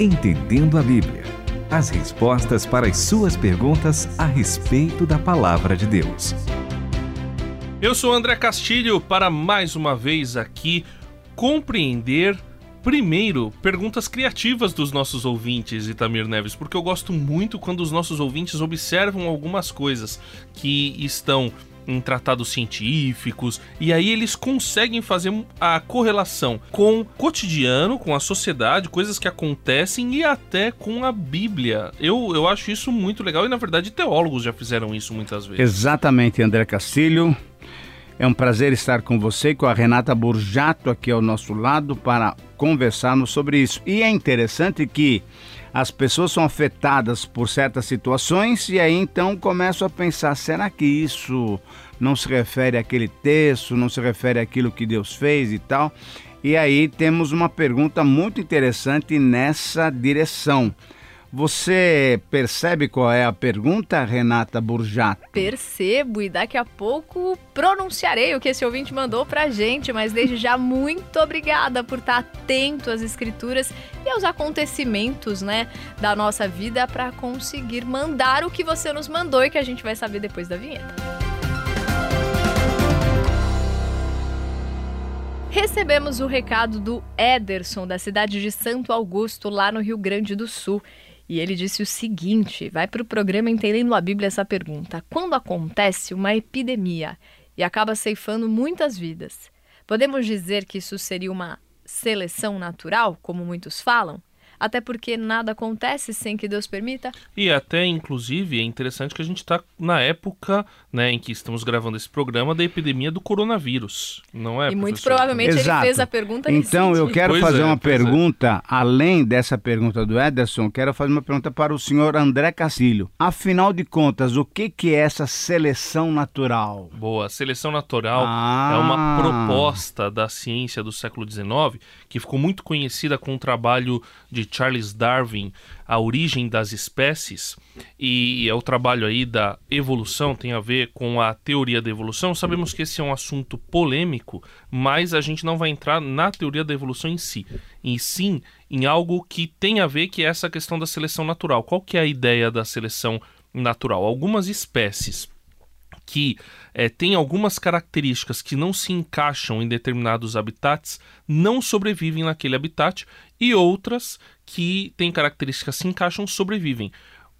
Entendendo a Bíblia. As respostas para as suas perguntas a respeito da palavra de Deus. Eu sou André Castilho para mais uma vez aqui compreender primeiro perguntas criativas dos nossos ouvintes, Itamir Neves, porque eu gosto muito quando os nossos ouvintes observam algumas coisas que estão em tratados científicos, e aí eles conseguem fazer a correlação com o cotidiano, com a sociedade, coisas que acontecem e até com a Bíblia. Eu, eu acho isso muito legal e, na verdade, teólogos já fizeram isso muitas vezes. Exatamente, André Castilho. É um prazer estar com você e com a Renata Burjato aqui ao nosso lado para conversarmos sobre isso. E é interessante que as pessoas são afetadas por certas situações e aí então começam a pensar: será que isso não se refere àquele texto, não se refere àquilo que Deus fez e tal? E aí temos uma pergunta muito interessante nessa direção. Você percebe qual é a pergunta, Renata Burjato? Percebo e daqui a pouco pronunciarei o que esse ouvinte mandou pra gente, mas desde já muito obrigada por estar atento às escrituras e aos acontecimentos, né, da nossa vida para conseguir mandar o que você nos mandou e que a gente vai saber depois da vinheta. Recebemos o recado do Ederson, da cidade de Santo Augusto, lá no Rio Grande do Sul. E ele disse o seguinte: vai para o programa Entendendo a Bíblia essa pergunta. Quando acontece uma epidemia e acaba ceifando muitas vidas, podemos dizer que isso seria uma seleção natural, como muitos falam? Até porque nada acontece sem que Deus permita. E até, inclusive, é interessante que a gente está na época né, em que estamos gravando esse programa da epidemia do coronavírus, não é? E muito provavelmente Exato. ele fez a pergunta Então, eu quero pois fazer é, uma é. pergunta, além dessa pergunta do Ederson, quero fazer uma pergunta para o senhor André Castilho. Afinal de contas, o que, que é essa seleção natural? Boa. A seleção natural Ah. é uma proposta da ciência do século XIX que ficou muito conhecida com o trabalho de Charles Darwin, A Origem das Espécies, e é o trabalho aí da evolução, tem a ver com a teoria da evolução. Sabemos que esse é um assunto polêmico, mas a gente não vai entrar na teoria da evolução em si, e sim em algo que tem a ver que é essa questão da seleção natural. Qual que é a ideia da seleção natural? Algumas espécies que eh, têm algumas características que não se encaixam em determinados habitats não sobrevivem naquele habitat e outras que têm características que se encaixam sobrevivem.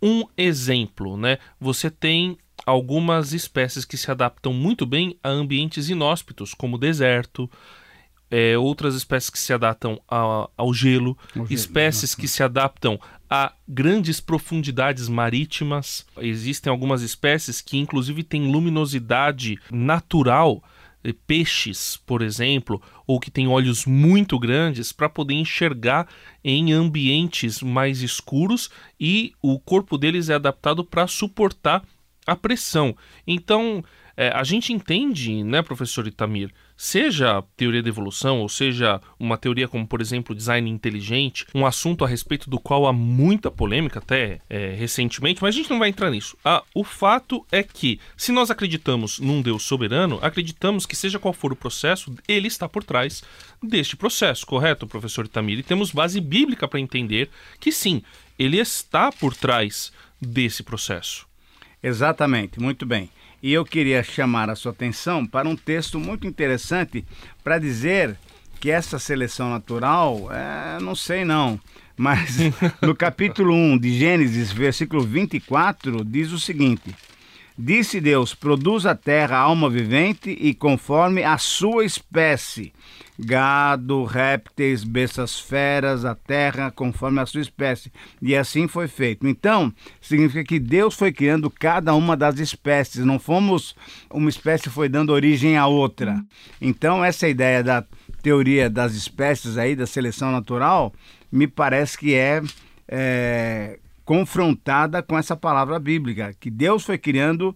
Um exemplo, né? Você tem algumas espécies que se adaptam muito bem a ambientes inóspitos, como deserto, é, outras espécies que se adaptam a- ao gelo, gelo, espécies que se adaptam a grandes profundidades marítimas. Existem algumas espécies que, inclusive, têm luminosidade natural, eh, peixes, por exemplo, ou que têm olhos muito grandes para poder enxergar em ambientes mais escuros e o corpo deles é adaptado para suportar a pressão. Então, é, a gente entende, né, professor Itamir, seja a teoria da evolução, ou seja uma teoria como, por exemplo, design inteligente, um assunto a respeito do qual há muita polêmica até é, recentemente, mas a gente não vai entrar nisso. Ah, o fato é que, se nós acreditamos num Deus soberano, acreditamos que, seja qual for o processo, ele está por trás deste processo, correto, professor Itamir? E temos base bíblica para entender que sim, ele está por trás desse processo. Exatamente, muito bem. E eu queria chamar a sua atenção para um texto muito interessante para dizer que essa seleção natural, é, não sei não, mas no capítulo 1 de Gênesis, versículo 24, diz o seguinte: Disse Deus: Produz a terra alma vivente e conforme a sua espécie, gado, répteis, bestas feras, a terra conforme a sua espécie. E assim foi feito. Então, significa que Deus foi criando cada uma das espécies, não fomos uma espécie foi dando origem à outra. Então, essa ideia da teoria das espécies aí, da seleção natural, me parece que é, é confrontada com essa palavra bíblica, que Deus foi criando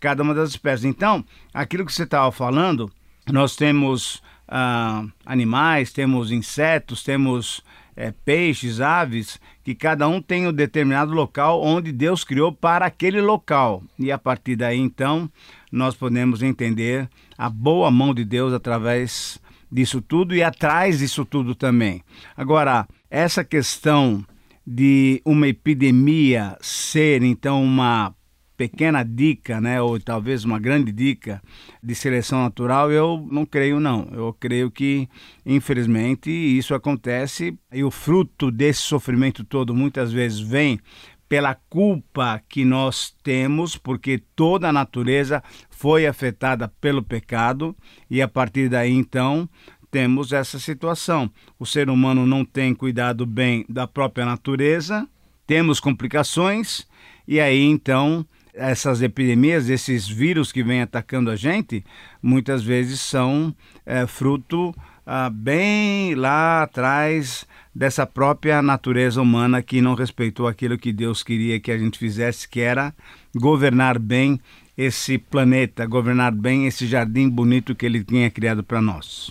cada uma das espécies. Então, aquilo que você estava falando, nós temos ah, animais, temos insetos, temos eh, peixes, aves, que cada um tem um determinado local onde Deus criou para aquele local. E a partir daí, então, nós podemos entender a boa mão de Deus através disso tudo e atrás disso tudo também. Agora, essa questão de uma epidemia ser então uma pequena dica, né, ou talvez uma grande dica de seleção natural, eu não creio não. Eu creio que infelizmente isso acontece e o fruto desse sofrimento todo muitas vezes vem pela culpa que nós temos, porque toda a natureza foi afetada pelo pecado e a partir daí então temos essa situação. O ser humano não tem cuidado bem da própria natureza, temos complicações e aí então essas epidemias, esses vírus que vêm atacando a gente, muitas vezes são é, fruto ah, bem lá atrás dessa própria natureza humana que não respeitou aquilo que Deus queria que a gente fizesse, que era governar bem esse planeta, governar bem esse jardim bonito que Ele tinha criado para nós.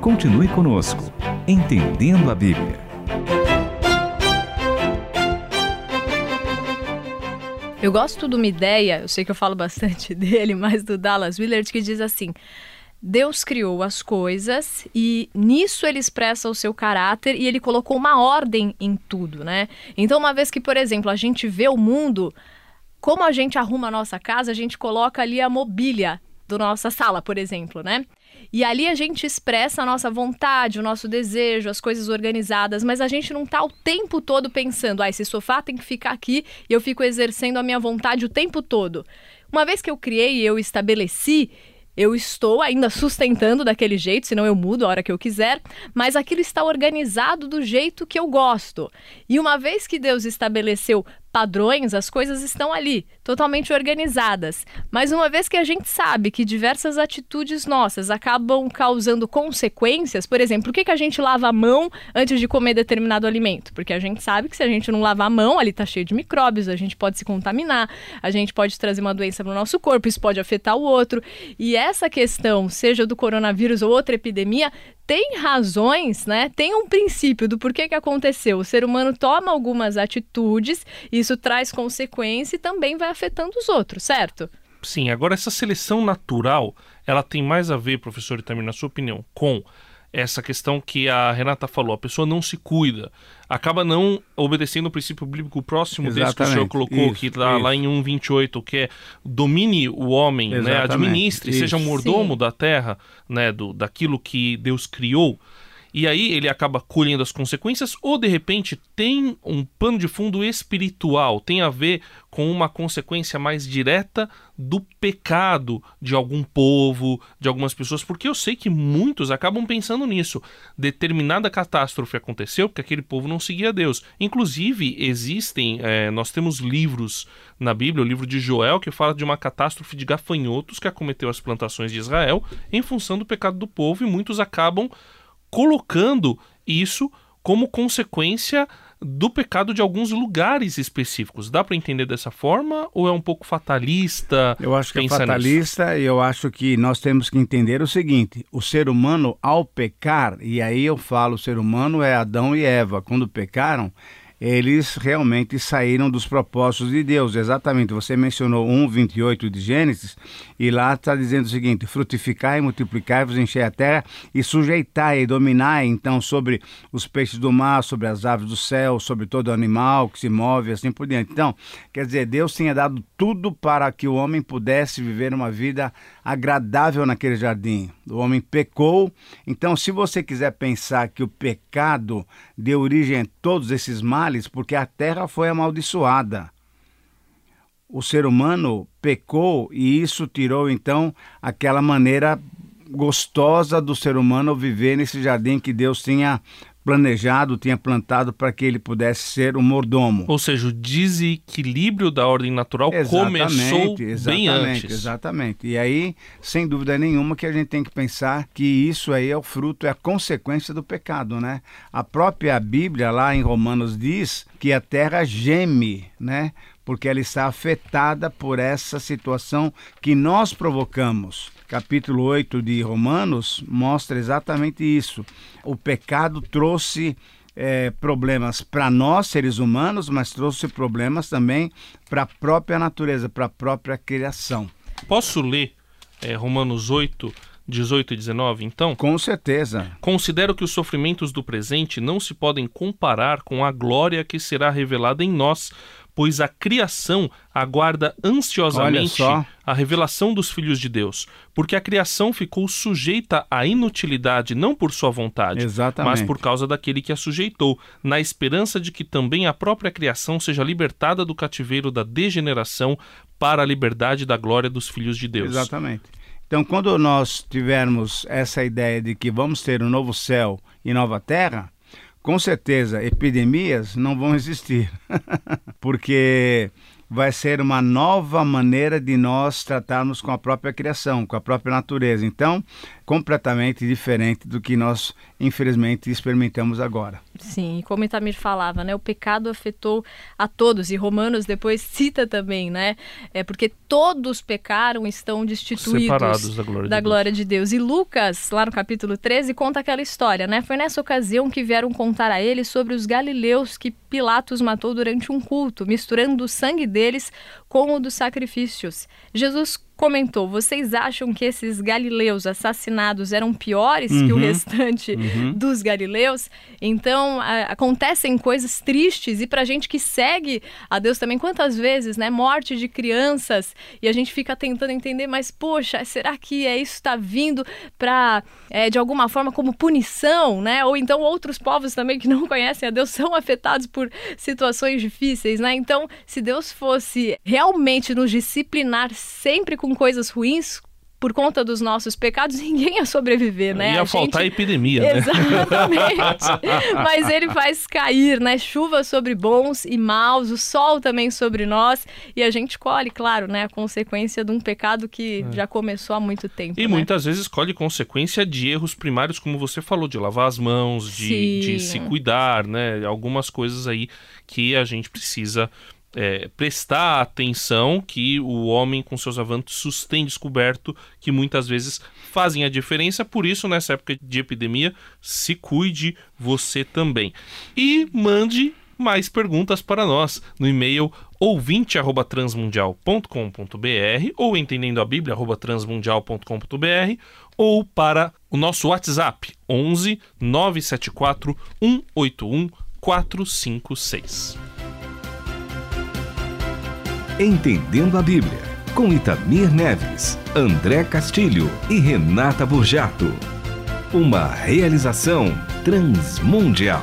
Continue conosco, entendendo a Bíblia. Eu gosto de uma ideia, eu sei que eu falo bastante dele, mas do Dallas Willard, que diz assim: Deus criou as coisas e nisso ele expressa o seu caráter e ele colocou uma ordem em tudo, né? Então, uma vez que, por exemplo, a gente vê o mundo, como a gente arruma a nossa casa, a gente coloca ali a mobília da nossa sala, por exemplo, né? E ali a gente expressa a nossa vontade, o nosso desejo, as coisas organizadas, mas a gente não tá o tempo todo pensando, ah, esse sofá tem que ficar aqui e eu fico exercendo a minha vontade o tempo todo. Uma vez que eu criei eu estabeleci, eu estou ainda sustentando daquele jeito, senão eu mudo a hora que eu quiser, mas aquilo está organizado do jeito que eu gosto. E uma vez que Deus estabeleceu padrões, as coisas estão ali, totalmente organizadas. Mas uma vez que a gente sabe que diversas atitudes nossas acabam causando consequências, por exemplo, por que, que a gente lava a mão antes de comer determinado alimento? Porque a gente sabe que se a gente não lavar a mão, ali está cheio de micróbios, a gente pode se contaminar, a gente pode trazer uma doença para o nosso corpo, isso pode afetar o outro. E essa questão, seja do coronavírus ou outra epidemia, tem razões, né? Tem um princípio do porquê que aconteceu. O ser humano toma algumas atitudes, isso traz consequência e também vai afetando os outros, certo? Sim, agora essa seleção natural, ela tem mais a ver, professor Itamir, na sua opinião, com essa questão que a Renata falou, a pessoa não se cuida, acaba não obedecendo o princípio bíblico. Próximo Exatamente. desse que o senhor colocou, isso, que está lá em 1,28, que é domine o homem, né, administre, isso. seja mordomo Sim. da terra, né, do, daquilo que Deus criou e aí ele acaba colhendo as consequências, ou de repente tem um pano de fundo espiritual, tem a ver com uma consequência mais direta do pecado de algum povo, de algumas pessoas, porque eu sei que muitos acabam pensando nisso. Determinada catástrofe aconteceu porque aquele povo não seguia Deus. Inclusive, existem, é, nós temos livros na Bíblia, o livro de Joel, que fala de uma catástrofe de gafanhotos que acometeu as plantações de Israel em função do pecado do povo, e muitos acabam colocando isso como consequência do pecado de alguns lugares específicos. Dá para entender dessa forma ou é um pouco fatalista? Eu acho que é fatalista nisso? e eu acho que nós temos que entender o seguinte: o ser humano, ao pecar, e aí eu falo, o ser humano é Adão e Eva, quando pecaram, eles realmente saíram dos propósitos de Deus. Exatamente, você mencionou 1,28 de Gênesis, e lá está dizendo o seguinte: frutificai, multiplicai-vos, enchei a terra e sujeitai e dominai, então, sobre os peixes do mar, sobre as aves do céu, sobre todo animal que se move, assim por diante. Então, quer dizer, Deus tinha dado tudo para que o homem pudesse viver uma vida agradável naquele jardim. O homem pecou, então, se você quiser pensar que o pecado deu origem a todos esses males, males, porque a terra foi amaldiçoada. O ser humano pecou e isso tirou então aquela maneira gostosa do ser humano viver nesse jardim que Deus tinha planejado, tinha plantado para que ele pudesse ser o mordomo. Ou seja, o desequilíbrio da ordem natural exatamente, começou exatamente, bem antes. Exatamente. E aí, sem dúvida nenhuma, que a gente tem que pensar que isso aí é o fruto, é a consequência do pecado, né? A própria Bíblia lá em Romanos diz que a terra geme, né? Porque ela está afetada por essa situação que nós provocamos capítulo 8 de Romanos mostra exatamente isso. O pecado trouxe é, problemas para nós, seres humanos, mas trouxe problemas também para a própria natureza, para a própria criação. Posso ler é, Romanos 8, 18 e 19, então? Com certeza. Considero que os sofrimentos do presente não se podem comparar com a glória que será revelada em nós, pois a criação aguarda ansiosamente a revelação dos filhos de Deus, porque a criação ficou sujeita à inutilidade não por sua vontade, Exatamente. mas por causa daquele que a sujeitou, na esperança de que também a própria criação seja libertada do cativeiro da degeneração para a liberdade da glória dos filhos de Deus. Exatamente. Então, quando nós tivermos essa ideia de que vamos ter um novo céu e nova terra, com certeza epidemias não vão existir, porque vai ser uma nova maneira de nós tratarmos com a própria criação, com a própria natureza. Então, completamente diferente do que nós, infelizmente, experimentamos agora. Sim, como Itamir falava, né, o pecado afetou a todos, e Romanos depois cita também, né, é porque todos pecaram estão destituídos Separados da glória, da de, glória Deus. de Deus. E Lucas, lá no capítulo 13, conta aquela história, né, foi nessa ocasião que vieram contar a ele sobre os galileus que Pilatos matou durante um culto, misturando o sangue deles com o dos sacrifícios. Jesus comentou: Vocês acham que esses galileus assassinados eram piores uhum, que o restante uhum. dos galileus? Então a, acontecem coisas tristes e para gente que segue a Deus também, quantas vezes, né? Morte de crianças e a gente fica tentando entender, mas poxa, será que é isso está vindo para é, de alguma forma como punição, né? Ou então outros povos também que não conhecem a Deus são afetados por situações difíceis, né? Então, se Deus fosse realmente nos disciplinar sempre com coisas ruins, por conta dos nossos pecados, ninguém ia sobreviver, né? Ia a faltar gente... epidemia, né? Exatamente. Mas ele faz cair, né? Chuva sobre bons e maus, o sol também sobre nós, e a gente colhe, claro, né? A consequência de um pecado que é. já começou há muito tempo. E né? muitas vezes colhe consequência de erros primários, como você falou, de lavar as mãos, de, de se cuidar, né? Algumas coisas aí que a gente precisa é, prestar atenção que o homem com seus avanços tem descoberto que muitas vezes fazem a diferença, por isso nessa época de epidemia se cuide você também. E mande mais perguntas para nós no e-mail ouvinte@transmundial.com.br ou entendendo a Bíblia transmundial.com.br ou para o nosso WhatsApp 11 974 181 456. Entendendo a Bíblia, com Itamir Neves, André Castilho e Renata Burjato. Uma realização transmundial.